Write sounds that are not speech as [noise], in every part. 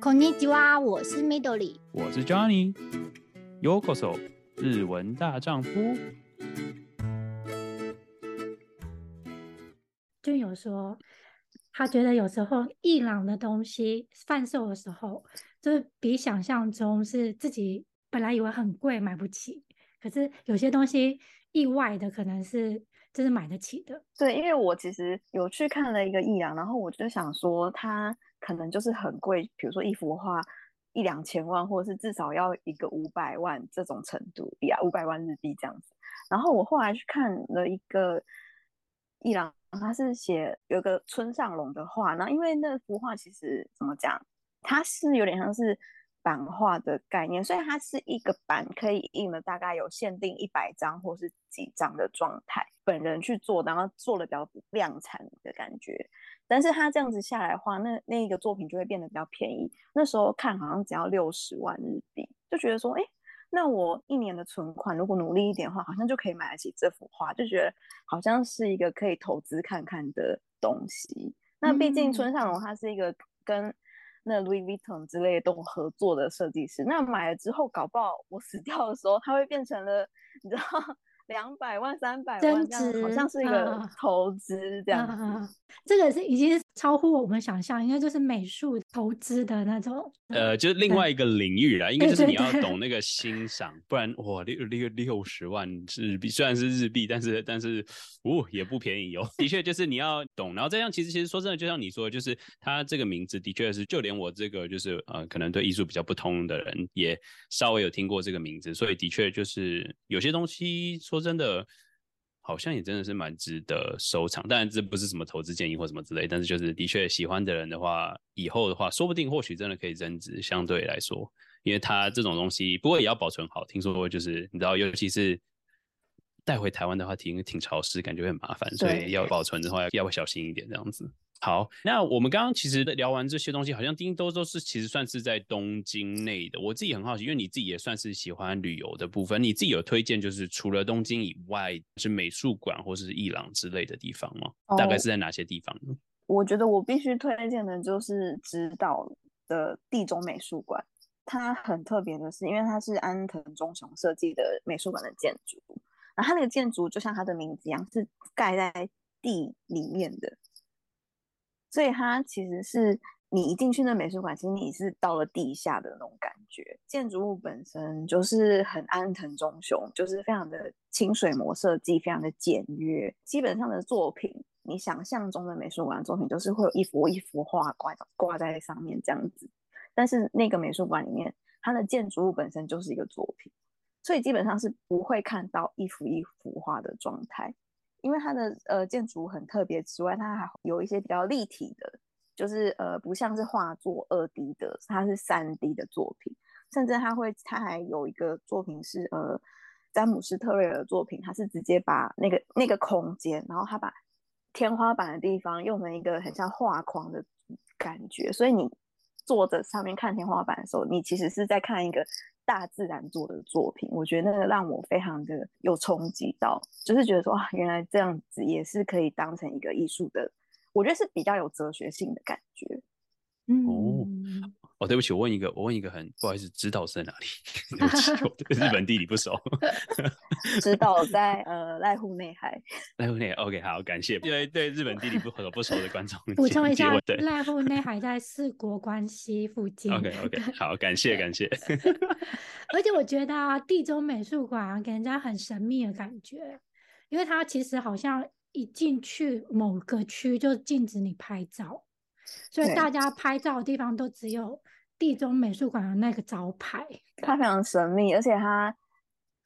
こんにちは，我是 Midori，我是 Johnny。Yokoso，日文大丈夫。就有说，他觉得有时候伊朗的东西贩售的时候，就是比想象中是自己本来以为很贵买不起，可是有些东西意外的可能是就是买得起的。对，因为我其实有去看了一个伊朗，然后我就想说他。 可能就是很贵，比如说一幅画一两千万，或者是至少要一个五百万这种程度，呀，五百万日币这样子。然后我后来去看了一个伊朗，他是写有个村上隆的画，那因为那幅画其实怎么讲，它是有点像是版画的概念，所以它是一个版可以印了大概有限定一百张或是几张的状态，本人去做，然后做了比较量产的感觉。但是他这样子下来的话，那那一个作品就会变得比较便宜。那时候看好像只要六十万日币，就觉得说，哎，那我一年的存款如果努力一点的话，好像就可以买得起这幅画，就觉得好像是一个可以投资看看的东西。那毕竟村上隆他是一个跟那 Louis Vuitton 之类的都合作的设计师，那买了之后，搞不好我死掉的时候，它会变成了，你知道。两百万、三百万这样，好像是一个投资这样子。啊啊、这个是已经超乎我们想象，应该就是美术投资的那种。呃，就是另外一个领域啦，[laughs] 应该就是你要懂那个欣赏，不然哇，六六六十万日币，虽然是日币，但是但是哦也不便宜哦。[laughs] 的确就是你要懂，然后这样其实其实说真的，就像你说的，就是他这个名字的确是，就连我这个就是呃可能对艺术比较不通的人，也稍微有听过这个名字，所以的确就是有些东西说。说真的，好像也真的是蛮值得收藏。当然，这不是什么投资建议或什么之类，但是就是的确喜欢的人的话，以后的话，说不定或许真的可以增值。相对来说，因为它这种东西，不过也要保存好。听说就是你知道，尤其是带回台湾的话，挺挺潮湿，感觉会很麻烦，所以要保存的话要要小心一点，这样子。好，那我们刚刚其实聊完这些东西，好像丁都都是其实算是在东京内的。我自己很好奇，因为你自己也算是喜欢旅游的部分，你自己有推荐就是除了东京以外，是美术馆或是艺廊之类的地方吗？哦，大概是在哪些地方呢？我觉得我必须推荐的就是直岛的地中美术馆，它很特别的是，因为它是安藤忠雄设计的美术馆的建筑，然后它那个建筑就像它的名字一样，是盖在地里面的。所以它其实是你一进去那美术馆，其实你是到了地下的那种感觉。建筑物本身就是很安藤忠雄，就是非常的清水模设计，非常的简约。基本上的作品，你想象中的美术馆的作品，就是会有一幅一幅画挂挂在上面这样子。但是那个美术馆里面，它的建筑物本身就是一个作品，所以基本上是不会看到一幅一幅画的状态。因为它的呃建筑很特别之外，它还有一些比较立体的，就是呃不像是画作二 D 的，它是三 D 的作品。甚至它会，它还有一个作品是呃詹姆斯特瑞尔的作品，它是直接把那个那个空间，然后他把天花板的地方用了一个很像画框的感觉，所以你坐着上面看天花板的时候，你其实是在看一个。大自然做的作品，我觉得那个让我非常的有冲击到，就是觉得说，哇，原来这样子也是可以当成一个艺术的，我觉得是比较有哲学性的感觉。嗯。哦哦，对不起，我问一个，我问一个很不好意思，直岛是在哪里？对不起，我 [laughs] 对日本地理不熟。[laughs] 直岛在呃濑户内海。[laughs] 濑户内海，OK，好，感谢。因为对日本地理不熟不熟的观众，补充一下，濑户内海在四国关西附近。OK，OK，、okay, 好，感谢感谢。而且我觉得啊，地中美术馆啊，给人家很神秘的感觉，因为它其实好像一进去某个区就禁止你拍照。所以大家拍照的地方都只有地中美术馆的那个招牌，它非常神秘，而且它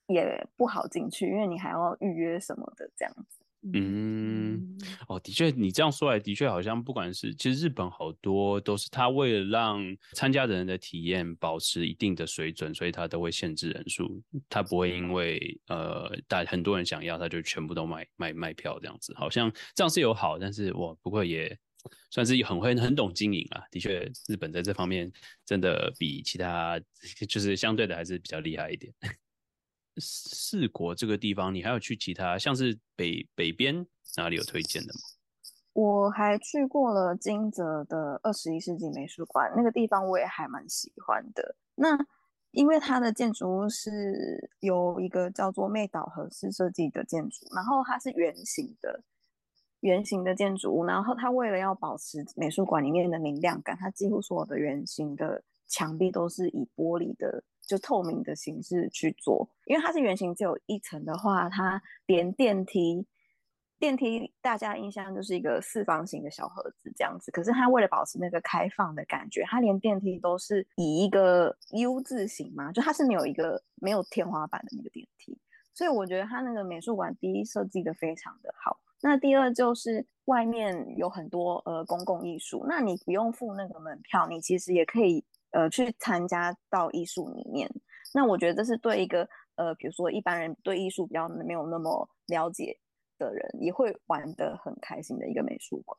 也不好进去，因为你还要预约什么的这样子。嗯，哦，的确，你这样说来，的确好像不管是其实日本好多都是他为了让参加的人的体验保持一定的水准，所以他都会限制人数，他不会因为呃大很多人想要，他就全部都卖卖卖票这样子，好像这样是有好，但是我不过也。算是很会很懂经营啊，的确，日本在这方面真的比其他就是相对的还是比较厉害一点。四国这个地方，你还有去其他像是北北边哪里有推荐的吗？我还去过了金泽的二十一世纪美术馆，那个地方我也还蛮喜欢的。那因为它的建筑物是由一个叫做妹岛和世设计的建筑，然后它是圆形的，圆形的建筑物。然后它为了要保持美术馆里面的明亮感，它几乎所有的圆形的墙壁都是以玻璃的就透明的形式去做。因为它是圆形，只有一层的话，它连电梯。电梯大家印象就是一个四方形的小盒子这样子，可是它为了保持那个开放的感觉，它连电梯都是以一个 U 字形嘛，就它是没有一个没有天花板的那个电梯，所以我觉得它那个美术馆第一设计的非常的好。那第二就是外面有很多呃公共艺术，那你不用付那个门票，你其实也可以呃去参加到艺术里面。那我觉得这是对一个呃比如说一般人对艺术比较没有那么了解。的人也会玩得很开心的一个美术馆，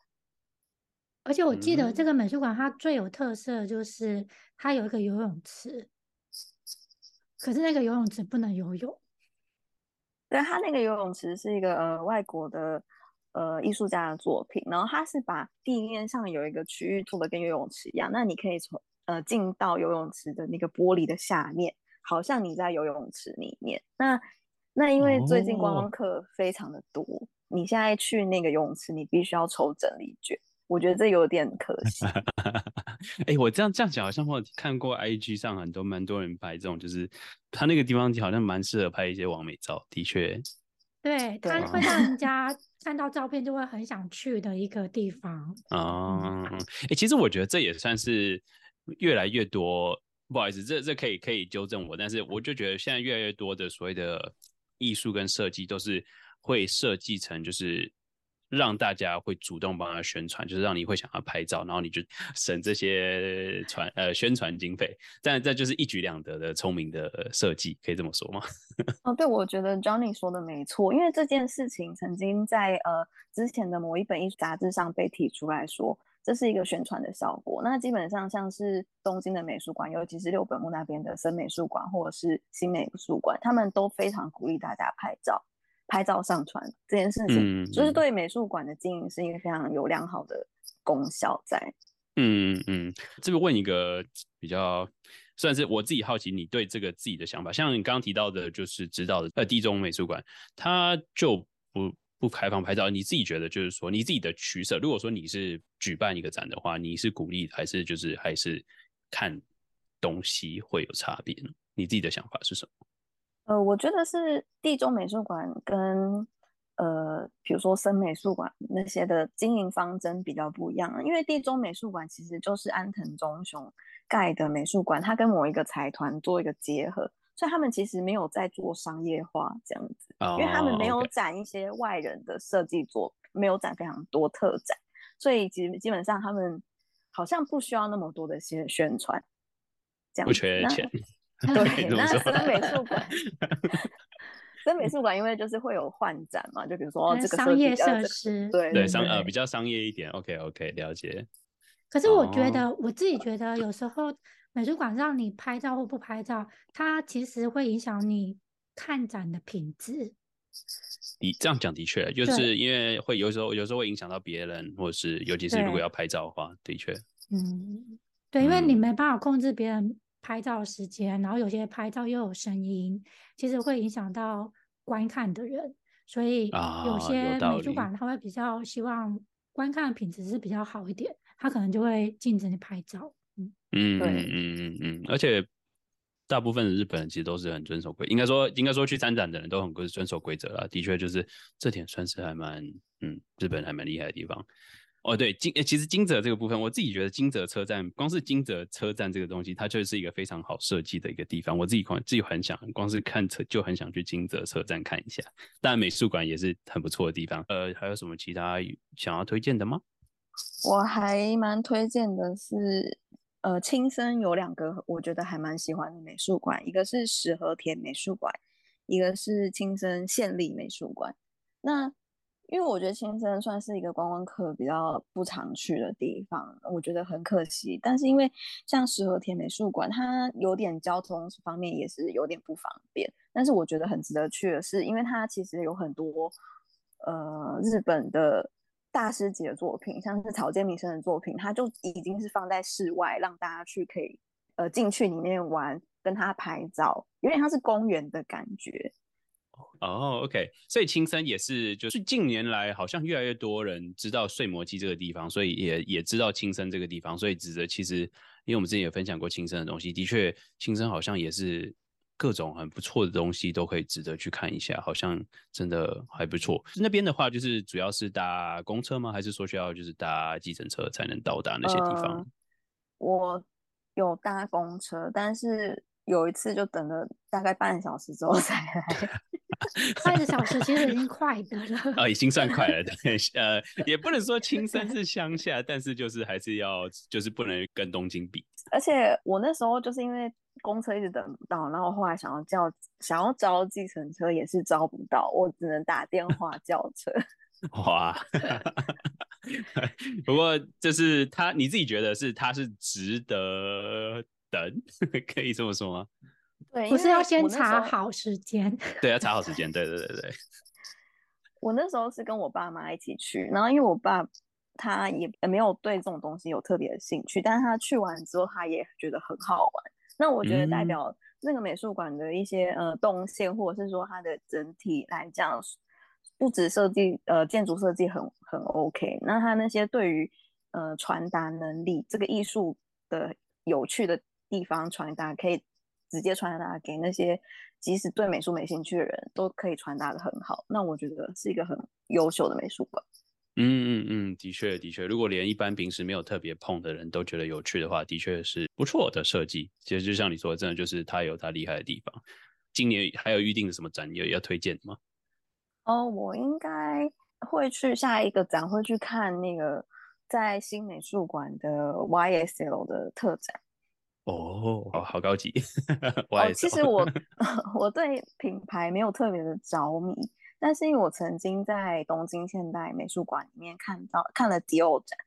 而且我记得这个美术馆它最有特色就是它有一个游泳池，可是那个游泳池不能游泳。对，他那个游泳池是一个呃外国的呃艺术家的作品，然后他是把地面上有一个区域做的跟游泳池一样，那你可以从呃进到游泳池的那个玻璃的下面，好像你在游泳池里面。那那因为最近观光客非常的多，哦，你现在去那个游泳池，你必须要抽整理券，我觉得这有点可惜。哎、欸，我这样这样讲，好像我看过 IG 上很多蛮多人拍这种，就是他那个地方好像蛮适合拍一些完美照，的确。对，他会让人 [laughs] 家看到照片就会很想去的一个地方。哦，哎、欸，其实我觉得这也算是越来越多，不好意思，这这可以可以纠正我，但是我就觉得现在越来越多的所谓的。艺术跟设计都是会设计成，就是让大家会主动帮他宣传，就是让你会想要拍照，然后你就省这些传呃宣传经费。但这就是一举两得的聪明的设计，可以这么说吗？[laughs] 哦，对，我觉得 Johnny 说的没错，因为这件事情曾经在呃之前的某一本艺术杂志上被提出来说。这是一个宣传的效果。那基本上像是东京的美术馆，尤其是六本木那边的森美术馆或者是新美术馆，他们都非常鼓励大家拍照、拍照上传这件事情，嗯、就是对美术馆的经营是一个非常有良好的功效在。嗯嗯，这个问一个比较算是我自己好奇，你对这个自己的想法，像你刚刚提到的，就是知道的呃地中美术馆，它就不。不开放拍照，你自己觉得就是说你自己的取舍。如果说你是举办一个展的话，你是鼓励还是就是还是看东西会有差别呢？你自己的想法是什么？呃，我觉得是地中美术馆跟呃，比如说森美术馆那些的经营方针比较不一样。因为地中美术馆其实就是安藤忠雄盖的美术馆，它跟某一个财团做一个结合。所以他们其实没有在做商业化这样子，oh, 因为他们没有展一些外人的设计作.没有展非常多特展，所以基基本上他们好像不需要那么多的些宣传，这样。不缺钱。[laughs] 对，那森美术馆，[laughs] 森美术馆因为就是会有换展嘛，就比如说这个商业设施，对对商呃比较商业一点。OK OK，了解。可是我觉得、oh. 我自己觉得有时候。美术馆让你拍照或不拍照，它其实会影响你看展的品质。你这样讲的确，就是因为会有时候有时候会影响到别人，或者是尤其是如果要拍照的话，的确。嗯，对，因为你没办法控制别人拍照的时间，嗯，然后有些拍照又有声音，其实会影响到观看的人，所以有些美术馆他会比较希望观看品质是比较好一点，他可能就会禁止你拍照。嗯嗯嗯嗯嗯，而且大部分的日本人其实都是很遵守规，应该说应该说去参展的人都很遵守规则啦。的确，就是这点算是还蛮嗯，日本还蛮厉害的地方。哦，对，金其实金泽这个部分，我自己觉得金泽车站，光是金泽车站这个东西，它就是一个非常好设计的一个地方。我自己看自己很想，光是看车就很想去金泽车站看一下。当然，美术馆也是很不错的地方。呃，还有什么其他想要推荐的吗？我还蛮推荐的是。呃，青森有两个我觉得还蛮喜欢的美术馆，一个是石河田美术馆，一个是青森县立美术馆。那因为我觉得青森算是一个观光客比较不常去的地方，我觉得很可惜。但是因为像石河田美术馆，它有点交通方面也是有点不方便，但是我觉得很值得去的是，因为它其实有很多呃日本的大师级的作品，像是草间弥生的作品，它就已经是放在室外，让大家去可以呃进去里面玩，跟他拍照，有点像是公园的感觉。哦，OK，所以青森也是，就是近年来好像越来越多人知道睡魔机这个地方，所以也也知道青森这个地方，所以指的其实，因为我们之前也分享过青森的东西，的确青森好像也是。各种很不错的东西都可以值得去看一下，好像真的还不错。那边的话，就是主要是搭公车吗？还是说需要就是搭计程车才能到达那些地方？我有搭公车，但是有一次就等了大概半小时之后才来。[laughs] 半个小时其实已经快的了。啊，已经算快了。[laughs] 对，呃，也不能说青森是乡下，但是就是还是要，就是不能跟东京比。而且我那时候就是因为。公车一直等不到，然后后来想要叫想要招计程车也是招不到，我只能打电话 [laughs] 叫车。哇！不过就是他，你自己觉得是他是值得等，可以这么说吗？对，不是要先查好时间。对，要查好时间。对对对对。[laughs] 我那时候是跟我爸妈一起去，然后因为我爸他也没有对这种东西有特别的兴趣，但是他去完之后他也觉得很好玩。那我觉得代表那个美术馆的一些、嗯、呃动线，或者是说它的整体来讲，不止设计呃建筑设计很很 OK，那他那些对于呃传达能力，这个艺术的有趣的地方传达，可以直接传达给那些即使对美术没兴趣的人都可以传达的很好。那我觉得是一个很优秀的美术馆。嗯嗯嗯，的确的确，如果连一般平时没有特别碰的人都觉得有趣的话，的确是不错的设计。其实就像你说的，真的就是它有它厉害的地方。今年还有预定的什么展有要推荐吗？哦，我应该会去下一个展，会去看那个在新美术馆的 YSL 的特展。哦，好好高级。[laughs] 哦，其实我我对品牌没有特别的着迷。但是因为我曾经在东京现代美术馆里面看到看了迪奥展，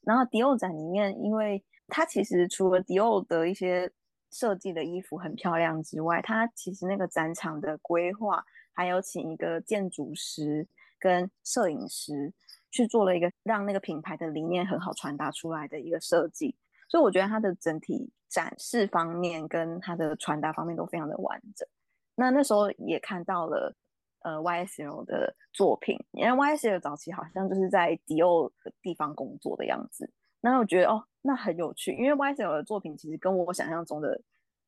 然后迪奥展里面，因为它其实除了迪奥的一些设计的衣服很漂亮之外，它其实那个展场的规划，还有请一个建筑师跟摄影师去做了一个让那个品牌的理念很好传达出来的一个设计，所以我觉得它的整体展示方面跟它的传达方面都非常的完整。那那时候也看到了。呃，YSL 的作品，因为 YSL 早期好像就是在迪奥地方工作的样子，那我觉得哦，那很有趣，因为 YSL 的作品其实跟我想象中的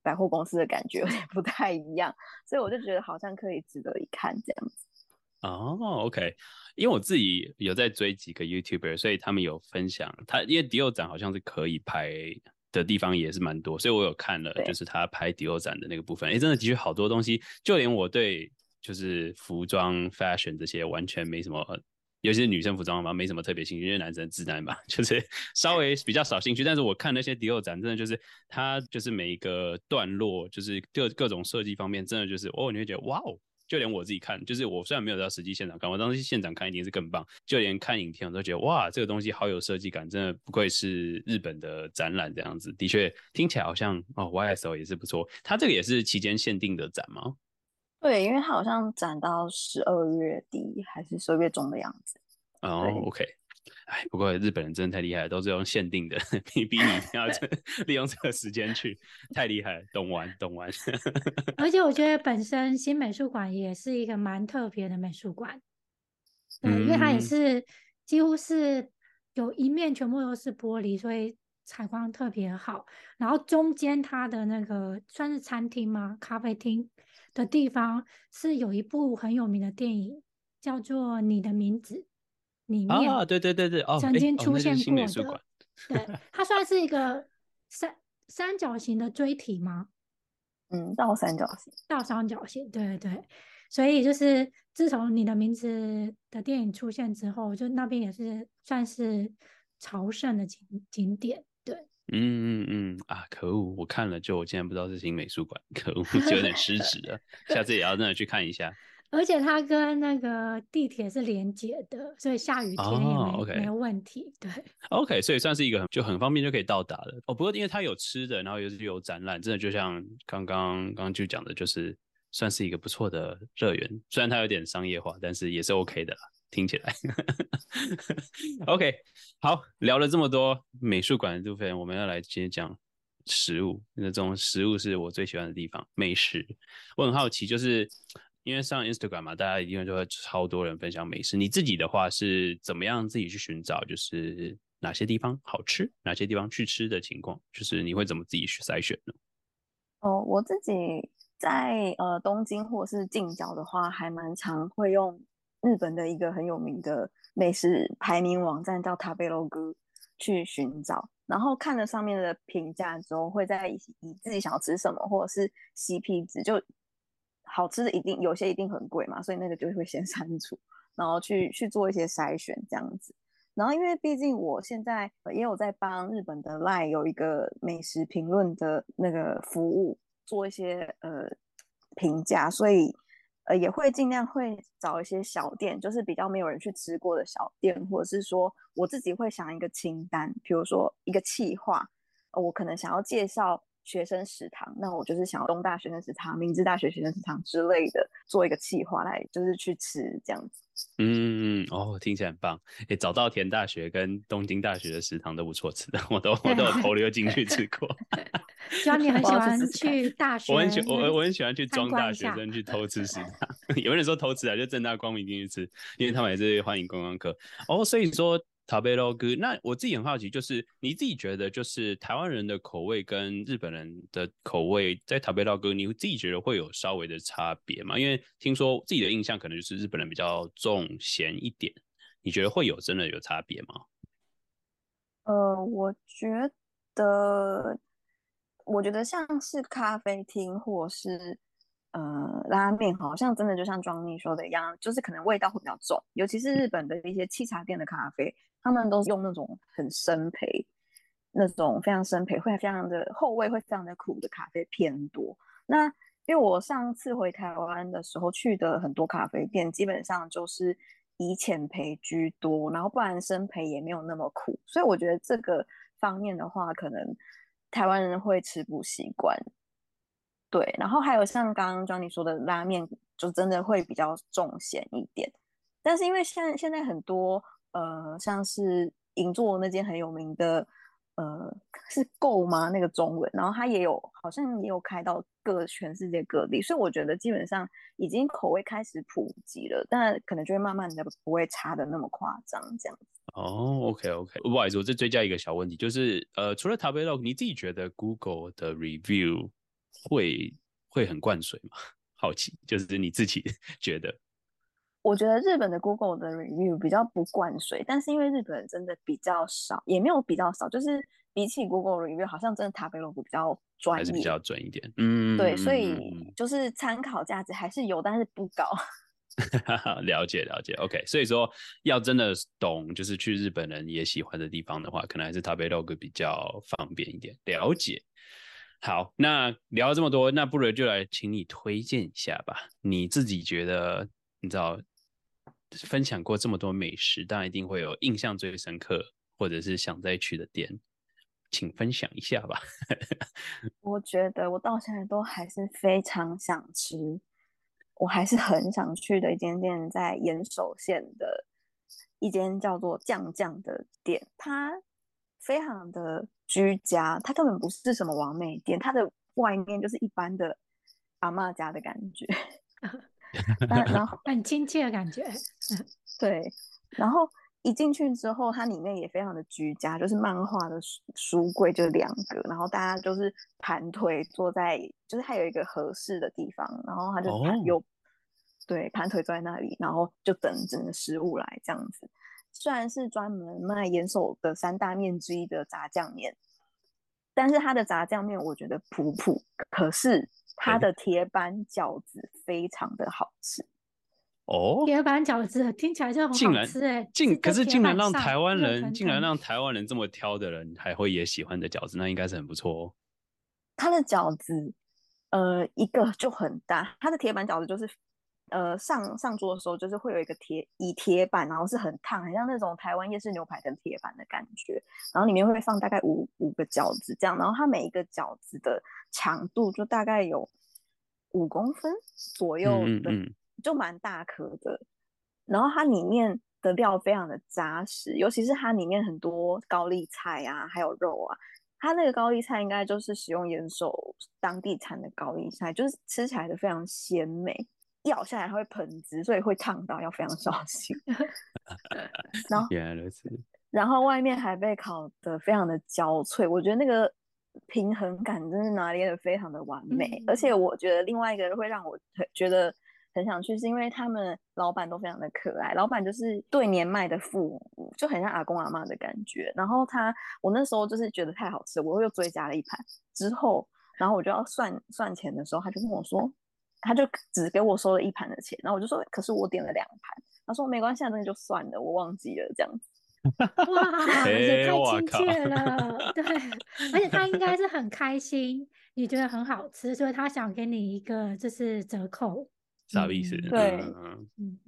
百货公司的感觉有点不太一样，所以我就觉得好像可以值得一看这样子。哦，OK，因为我自己有在追几个 YouTuber，所以他们有分享他，因为迪奥展好像是可以拍的地方也是蛮多，所以我有看了，就是他拍迪奥展的那个部分，哎，真的的确好多东西，就连我对。就是服装、fashion 这些完全没什么，尤其是女生服装嘛，没什么特别兴趣，因为男生直男嘛，[laughs] 就是稍微比较少兴趣。但是我看那些迪奥展，真的就是它就是每一个段落，就是各各种设计方面，真的就是哦，你会觉得哇哦！就连我自己看，就是我虽然没有到实际现场看，我当时现场看一定是更棒。就连看影片，我都觉得哇，这个东西好有设计感，真的不愧是日本的展览这样子。的确听起来好像哦，Y S O 也是不错。它这个也是期间限定的展吗？对，因为它好像展到十二月底还是十二月中的样子。哦，OK，哎，不过日本人真的太厉害了，都是用限定的，[laughs] 你比你要 [laughs] 利用这个时间去，太厉害了，懂玩懂玩。[laughs] 而且我觉得本身新美术馆也是一个蛮特别的美术馆，对，因为它也是几乎是有一面全部都是玻璃，所以采光特别好。然后中间它的那个算是餐厅吗？咖啡厅。的地方是有一部很有名的电影，叫做《你的名字》里面啊，对对对对，曾经出现过的，哦哦、对，[laughs] 它算是一个三三角形的锥体吗？嗯，倒三角形，倒三角形，对对，所以就是自从《你的名字》的电影出现之后，就那边也是算是朝圣的景景点。对嗯嗯嗯啊，可恶！我看了，就我竟然不知道是新美术馆，可恶，就有点失职了。[laughs] 下次也要真的去看一下。而且它跟那个地铁是连接的，所以下雨天也没、哦 okay、没问题。对，OK，所以算是一个就很方便就可以到达的。哦，不过因为它有吃的，然后又是有展览，真的就像刚刚刚刚就讲的，就是算是一个不错的乐园。虽然它有点商业化，但是也是 OK 的啦。听起来。[laughs] OK，好，聊了这么多美术馆的部分，我们要来接着讲食物。那种食物是我最喜欢的地方，美食。我很好奇，就是因为上 Instagram 嘛，大家一定就会超多人分享美食。你自己的话是怎么样自己去寻找？就是哪些地方好吃，哪些地方去吃的情况？就是你会怎么自己去筛选呢？哦，我自己在呃东京或是近郊的话，还蛮常会用日本的一个很有名的美食排名网站叫 Tabelog 去寻找，然后看了上面的评价之后，会在以自己想要吃什么或者是 CP 值，就好吃的一定有些一定很贵嘛，所以那个就会先 [laughs] 删除，然后去去做一些筛选这样子。然后因为毕竟我现在也有在帮日本的 LINE 有一个美食评论的那个服务，做一些呃评价，所以呃也会尽量会找一些小店，就是比较没有人去吃过的小店，或者是说我自己会想一个清单，比如说一个企划，呃，我可能想要介绍。学生食堂，那我就是想要东大学生食堂、明治大学学生食堂之类的，做一个企划来，就是去吃这样子。嗯，哦，听起来很棒。诶，早稻田大学跟东京大学的食堂都不错吃的，我都我都有 [laughs] 投流进去吃过。[laughs] 希望你很喜欢去大学，我很喜我我很喜欢去装大学生去 [laughs] 偷吃食堂。有人说偷吃啊，就正大光明进去吃，因为他们也是欢迎观光客。哦，所以说。塔贝洛哥，那我自己很好奇，就是你自己觉得，就是台湾人的口味跟日本人的口味，在塔贝洛哥，你自己觉得会有稍微的差别吗？因为听说自己的印象可能就是日本人比较重咸一点，你觉得会有真的有差别吗？呃，我觉得，我觉得像是咖啡厅或是。呃，拉面好像真的就像庄妮说的一样，就是可能味道会比较重，尤其是日本的一些沏茶店的咖啡，他们都用那种很深培，那种非常深培，会非常的后味会非常的苦的咖啡偏多。那因为我上次回台湾的时候去的很多咖啡店，基本上就是以浅培居多，然后不然深培也没有那么苦，所以我觉得这个方面的话，可能台湾人会吃不习惯。对，然后还有像刚刚 Johnny 说的拉面，就真的会比较重咸一点。但是因为现在现在很多呃，像是银座那间很有名的呃，是够吗？那个中文，然后它也有好像也有开到各全世界各地，所以我觉得基本上已经口味开始普及了，但可能就会慢慢的不会差的那么夸张这样子。哦，OK OK，不好意思，我再追加一个小问题，就是呃，除了 t a b l e Log，你自己觉得 Google 的 review？会会很灌水吗？[laughs] 好奇，就是你自己 [laughs] 觉得？我觉得日本的 Google 的 review 比较不灌水，但是因为日本人真的比较少，也没有比较少，就是比起 Google review，好像真的 Tabelog 比较专业，还是比较准一点。嗯，对，所以就是参考价值还是有，但是不高。[laughs] 了解了解，OK。所以说要真的懂，就是去日本人也喜欢的地方的话，可能还是 Tabelog 比较方便一点。了解。好，那聊了这么多，那不如就来请你推荐一下吧。你自己觉得，你知道，分享过这么多美食，当然一定会有印象最深刻，或者是想再去的店，请分享一下吧。[laughs] 我觉得我到现在都还是非常想吃，我还是很想去的一间店，在岩手县的一间叫做酱酱的店，它非常的。居家，它根本不是什么完美店，它的外面就是一般的阿妈家的感觉，[laughs] 然后 [laughs] 很亲切的感觉。[laughs] 对，然后一进去之后，它里面也非常的居家，就是漫画的书柜就两个，然后大家就是盘腿坐在，就是还有一个合适的地方，然后他就有、oh. 对盘腿坐在那里，然后就等整个食物来这样子。虽然是专门卖岩手的三大面之一的炸酱面，但是它的炸酱面我觉得普普，可是它的铁板饺子非常的好吃。哦，铁板饺子听起来就很好吃哎，竟可是竟然让台湾人，竟然让台湾人这么挑的人还会也喜欢的饺子，那应该是很不错哦。它的饺子，呃，一个就很大，它的铁板饺子就是。呃，上上桌的时候就是会有一个铁以铁板，然后是很烫，很像那种台湾夜市牛排跟铁板的感觉。然后里面会放大概五五个饺子这样，然后它每一个饺子的长度就大概有五公分左右的，嗯嗯、就蛮大颗的。然后它里面的料非常的扎实，尤其是它里面很多高丽菜啊，还有肉啊。它那个高丽菜应该就是使用岩手当地产的高丽菜，就是吃起来的非常鲜美，咬下来它会喷汁，所以会烫到，要非常小 [laughs] 心。[laughs] 然后原来如此。然后外面还被烤得非常的焦脆，我觉得那个平衡感真是拿捏得非常的完美。嗯、而且我觉得另外一个会让我觉得。很想去，是因为他们老板都非常的可爱。老板就是对年迈的父母，就很像阿公阿妈的感觉。然后他，我那时候就是觉得太好吃，我又追加了一盘。之后，然后我就要算算钱的时候，他就跟我说，他就只给我收了一盘的钱。然后我就说，可是我点了两盘。他说没关系，那就算了，我忘记了这样子。哇，[laughs] 也太亲切了，对。而且他应该是很开心，你觉得很好吃，所以他想给你一个就是折扣。啥意思？对，嗯，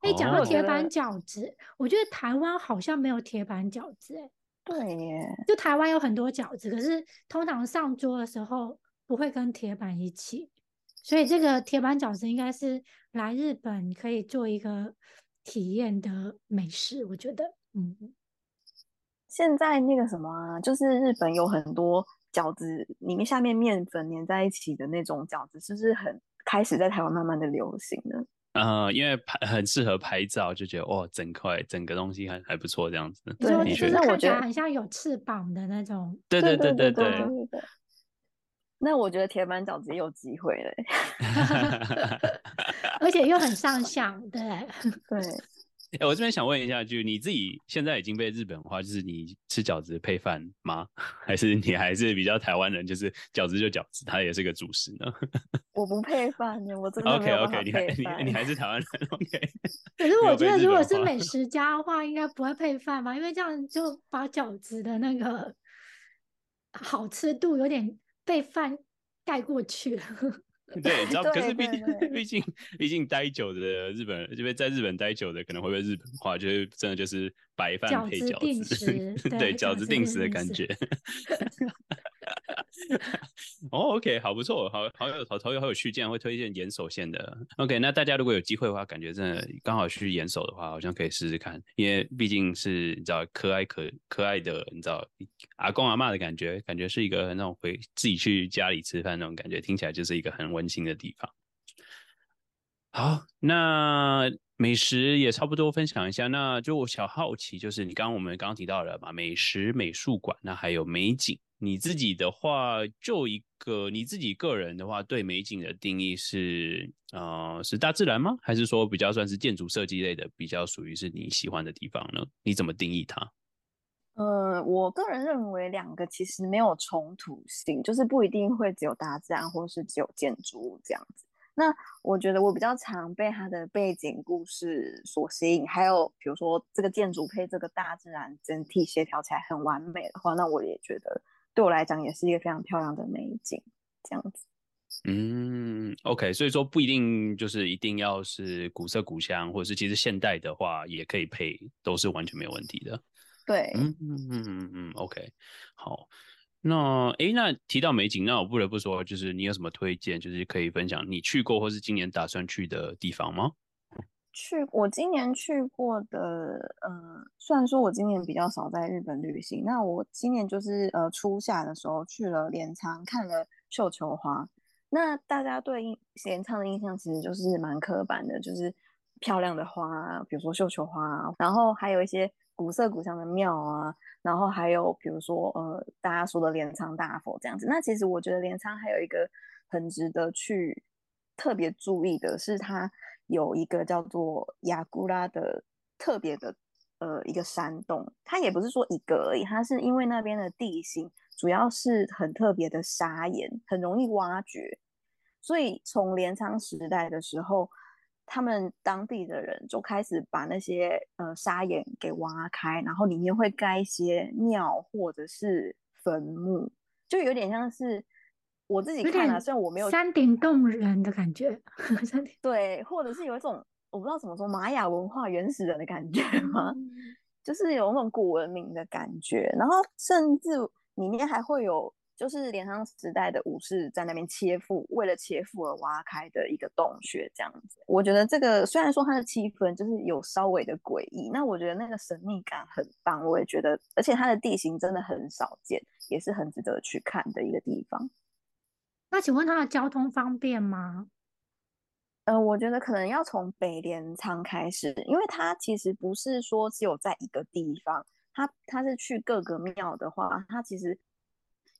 哎，讲到铁板饺子，哦、我觉得台湾好像没有铁板饺子，哎，对耶，就台湾有很多饺子，可是通常上桌的时候不会跟铁板一起，所以这个铁板饺子应该是来日本可以做一个体验的美食，我觉得，嗯，现在那个什么啊，就是日本有很多饺子里面下面面粉粘在一起的那种饺子，是不是很？开始在台湾慢慢的流行呢，呃，因为拍很适合拍照，就觉得哇，整块整个东西还还不错，这样子。对，那我觉得很像有翅膀的那种。对对对对对。那我觉得铁板饺子也有机会嘞，[laughs] 而且又很上相，对对。[laughs] 欸、我这边想问一下，就你自己现在已经被日本化，就是你吃饺子配饭吗？[laughs] 还是你还是比较台湾人，就是饺子就饺子，它也是个主食呢？我不配饭呢，我真的没有配饭。OK OK，你还你你还是台湾人 OK。可是我觉得，如果是美食家的话，应该不会配饭吧？因为这样就把饺子的那个好吃度有点被饭盖过去了。[laughs] 对，你知道，可是 [laughs] 毕竟毕竟毕竟待久的日本人，因为在日本待久的可能会被日本化，就是真的就是白饭配饺子，[laughs] 对，饺子定时的感觉。[laughs] 哦、，OK，好不错，好好有好好有好有趣，竟然会推荐岩手县的。OK，那大家如果有机会的话，感觉真的刚好去岩手的话，好像可以试试看，因为毕竟是你知道可爱可可爱的，你知道阿公阿嬷的感觉，感觉是一个那种回自己去家里吃饭那种感觉，听起来就是一个很温馨的地方。好，那美食也差不多分享一下，那就我小好奇，就是你刚刚我们刚刚提到了嘛，美食美术馆，那还有美景。你自己的话，就一个你自己个人的话，对美景的定义是，呃，是大自然吗？还是说比较算是建筑设计类的，比较属于是你喜欢的地方呢？你怎么定义它？呃，我个人认为两个其实没有冲突性，就是不一定会只有大自然，或是只有建筑物这样子。那我觉得我比较常被它的背景故事所吸引，还有比如说这个建筑配这个大自然整体协调起来很完美的话，那我也觉得。对我来讲也是一个非常漂亮的美景，这样子。嗯，OK，所以说不一定就是一定要是古色古香，或者是其实现代的话也可以配，都是完全没有问题的。对，嗯嗯嗯嗯嗯，OK，好。那诶，那提到美景，那我不得不说，就是你有什么推荐，就是可以分享你去过或是今年打算去的地方吗？去我今年去过的，呃，虽然说我今年比较少在日本旅行，那我今年就是呃初夏的时候去了镰仓看了绣球花。那大家对镰仓的印象其实就是蛮刻板的，就是漂亮的花，比如说绣球花，然后还有一些古色古香的庙啊，然后还有比如说呃大家说的镰仓大佛这样子。那其实我觉得镰仓还有一个很值得去特别注意的是它。有一个叫做亚古拉的特别的呃一个山洞，它也不是说一个而已，它是因为那边的地形主要是很特别的砂岩，很容易挖掘，所以从镰仓时代的时候，他们当地的人就开始把那些呃砂岩给挖开，然后里面会盖一些庙或者是坟墓，就有点像是。我自己看了，虽然我没有山顶洞人的感觉，[laughs] 对，或者是有一种我不知道怎么说玛雅文化原始人的感觉吗？[laughs] 就是有那种古文明的感觉，然后甚至里面还会有，就是镰仓时代的武士在那边切腹，为了切腹而挖开的一个洞穴，这样子。我觉得这个虽然说它的气氛就是有稍微的诡异，那我觉得那个神秘感很棒。我也觉得，而且它的地形真的很少见，也是很值得去看的一个地方。那请问它的交通方便吗？呃，我觉得可能要从北镰仓开始，因为它其实不是说只有在一个地方，它它是去各个庙的话，它其实。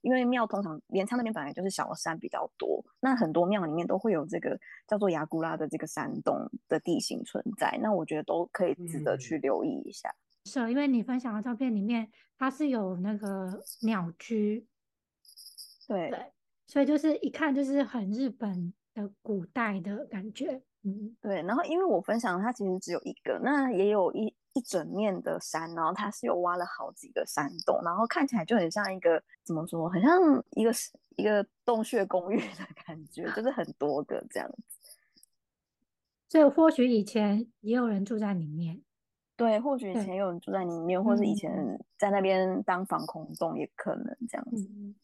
因为庙通常镰仓那边本来就是小山比较多，那很多庙里面都会有这个叫做牙古拉的这个山洞的地形存在，那我觉得都可以值得去留意一下。嗯、是，因为你分享的照片里面，它是有那个鸟居，对，对，所以就是一看就是很日本的古代的感觉，嗯，对。然后因为我分享它其实只有一个，那也有一。一整面的山，然后它是有挖了好几个山洞，然后看起来就很像一个怎么说，很像一个一个洞穴公寓的感觉，就是很多个这样子。所以或许以前也有人住在里面，对，或许以前有人住在里面，或是以前在那边当防空洞也可能这样子。嗯、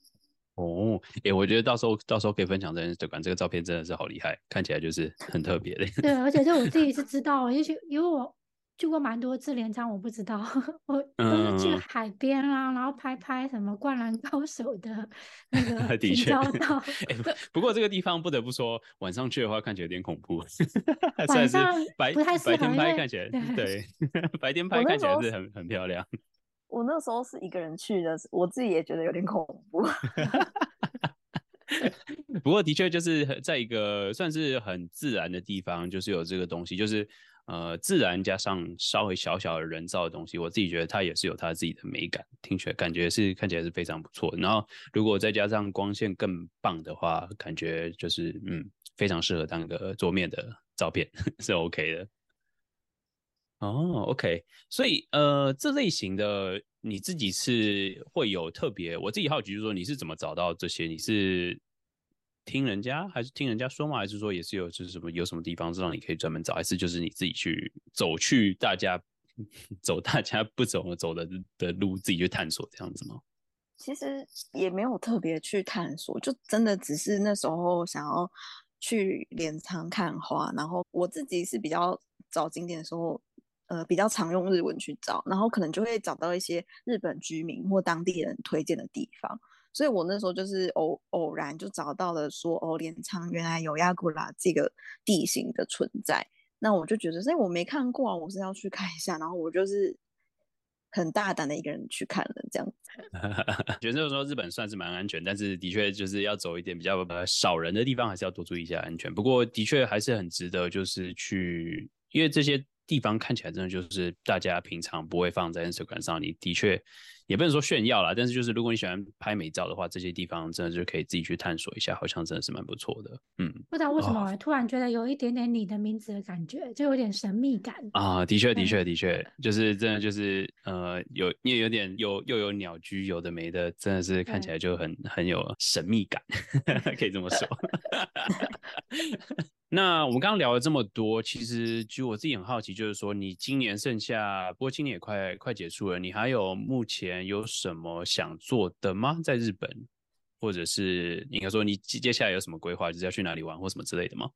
哦，哎、欸，我觉得到时候到时候可以分享在 Instagram，这个照片真的是好厉害，看起来就是很特别的。对，而且这我自己是 [laughs] 知道，也许因为我。去过蛮多次镰仓，我不知道，[laughs] 我都是去海边啊，嗯、然后拍拍什么灌篮高手的 [laughs] 那个景照到。欸、不过这个地方不得不说，晚上去的话看起来有点恐怖。晚上白不太适合，白天拍看起来对，对，白天拍看起来是很很漂亮。我那时候是一个人去的，我自己也觉得有点恐怖。[laughs] 不过的确就是在一个算是很自然的地方，就是有这个东西，就是。呃，自然加上稍微小小的人造的东西，我自己觉得它也是有它自己的美感，听起来感觉是看起来是非常不错。然后如果再加上光线更棒的话，感觉就是嗯，非常适合当个桌面的照片 [laughs] 是 OK 的。哦，OK，所以呃，这类型的你自己是会有特别，我自己好奇就是说你是怎么找到这些？你是？听人家还是听人家说吗？还是说也是有就是什么有什么地方是让你可以专门找？还是就是你自己去走去大家 [laughs] 走大家不走走的的路，自己去探索这样子吗？其实也没有特别去探索，就真的只是那时候想要去镰仓看花，然后我自己是比较找景点的时候，呃，比较常用日文去找，然后可能就会找到一些日本居民或当地人推荐的地方。所以我那时候就是偶偶然就找到了说，哦，镰仓原来有亚古拉这个地形的存在，那我就觉得，哎，我没看过啊，我是要去看一下，然后我就是很大胆的一个人去看了，这样子。[laughs] 觉得说日本算是蛮安全，但是的确就是要走一点比较少人的地方，还是要多注意一下安全。不过的确还是很值得，就是去，因为这些地方看起来真的就是大家平常不会放在 Instagram 上，你的确。也不能说炫耀啦，但是就是如果你喜欢拍美照的话，这些地方真的就可以自己去探索一下，好像真的是蛮不错的。嗯，不知道为什么我突然觉得有一点点你的名字的感觉，就有点神秘感啊。的确，的确，的确，就是真的就是呃，有因为有点有又有鸟居，有的没的，真的是看起来就很很有神秘感，[laughs] 可以这么说。[laughs] 那我们刚刚聊了这么多，其实就我自己很好奇，就是说你今年剩下，不过今年也快快结束了，你还有目前有什么想做的吗？在日本，或者是应该说你接下来有什么规划，就是要去哪里玩或什么之类的吗？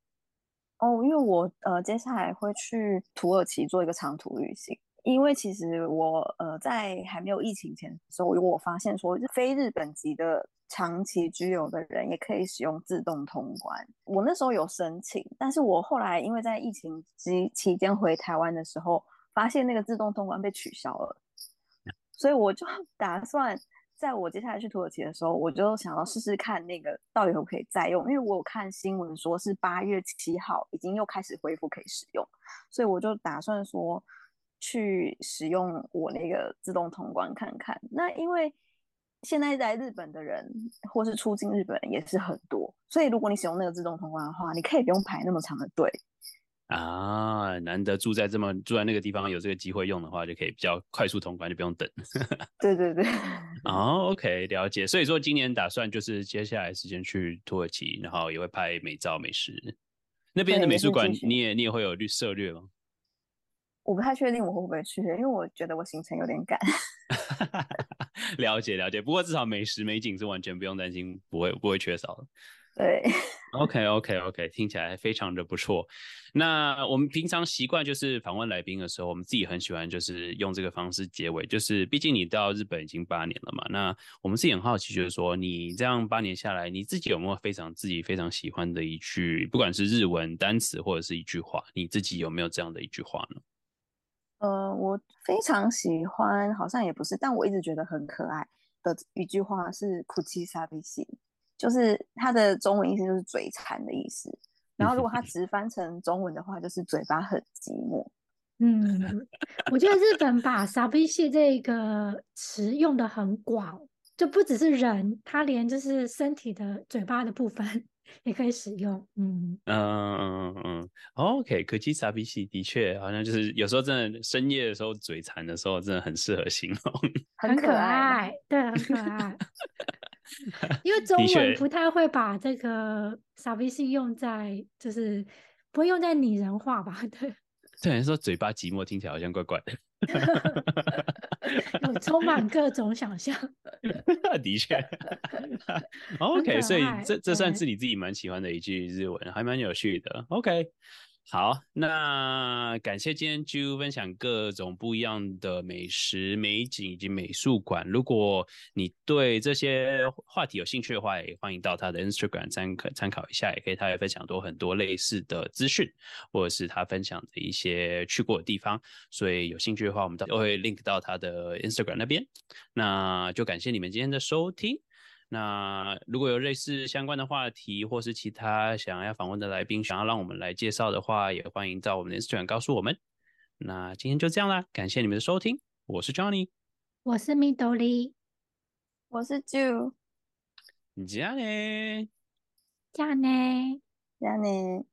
哦，因为我呃接下来会去土耳其做一个长途旅行。因为其实我呃在还没有疫情前的时候，我发现说非日本籍的长期居留的人也可以使用自动通关。我那时候有申请，但是我后来因为在疫情期期间回台湾的时候，发现那个自动通关被取消了，所以我就 [laughs] 打算在我接下来去土耳其的时候，我就想要试试看那个到底可不可以再用。因为我有看新闻说是八月七号已经又开始恢复可以使用，所以我就打算说。去使用我那个自动通关看看。那因为现在在日本的人或是出境日本也是很多，所以如果你使用那个自动通关的话，你可以不用排那么长的队啊。难得住在这么住在那个地方有这个机会用的话，就可以比较快速通关，就不用等。[laughs] 对对对。哦，OK，了解。所以说今年打算就是接下来时间去土耳其，然后也会拍美照美食。那边的美术馆你也你也会有略涉略吗？我不太确定我会不会去，因为我觉得我行程有点赶。[laughs] 了解了解，不过至少美食美景是完全不用担心，不会不会缺少的。对，OK OK OK，听起来非常的不错。那我们平常习惯就是访问来宾的时候，我们自己很喜欢就是用这个方式结尾，就是毕竟你到日本已经八年了嘛。那我们自己很好奇，就是说你这样八年下来，你自己有没有非常自己非常喜欢的一句，不管是日文单词或者是一句话，你自己有没有这样的一句话呢？呃，我非常喜欢，好像也不是，但我一直觉得很可爱的一句话是 “kuchi sabishi”。就是它的中文意思就是嘴馋的意思，然后如果它 [laughs] 直翻成中文的话，就是嘴巴很寂寞。嗯，我觉得日本把 “sabishi” 这个词用的很广，就不只是人，它连就是身体的嘴巴的部分也可以使用。嗯嗯嗯嗯，OK，kuchi sabishi 的确好像就是有时候真的深夜的时候嘴馋的时候，真的很适合形容，很可爱，对，很可爱。[laughs] 因为中文不太会把这个傻逼戏用在，就是不会用在拟人化吧？对，对，说嘴巴寂寞听起来好像怪怪的，[laughs] [laughs] 有充满各种想象。[laughs] 的确，[laughs] OK，所以这这算是你自己蛮喜欢的一句日文，还蛮有趣的。OK。好，那感谢今天 Jo 分享各种不一样的美食、美景以及美术馆。如果你对这些话题有兴趣的话，也欢迎到他的 Instagram 参可参考一下，也可以他也分享多很多类似的资讯，或者是他分享的一些去过的地方。所以有兴趣的话，我们都会 link 到他的 Instagram 那边。那就感谢你们今天的收听。那如果有类似相关的话题，或是其他想要访问的来宾，想要让我们来介绍的话，也欢迎到我们的 Instagram 告诉我们。那今天就这样啦，感谢你们的收听，我是 Johnny，我是 Midori，我是 Jew，加呢，加呢，加内。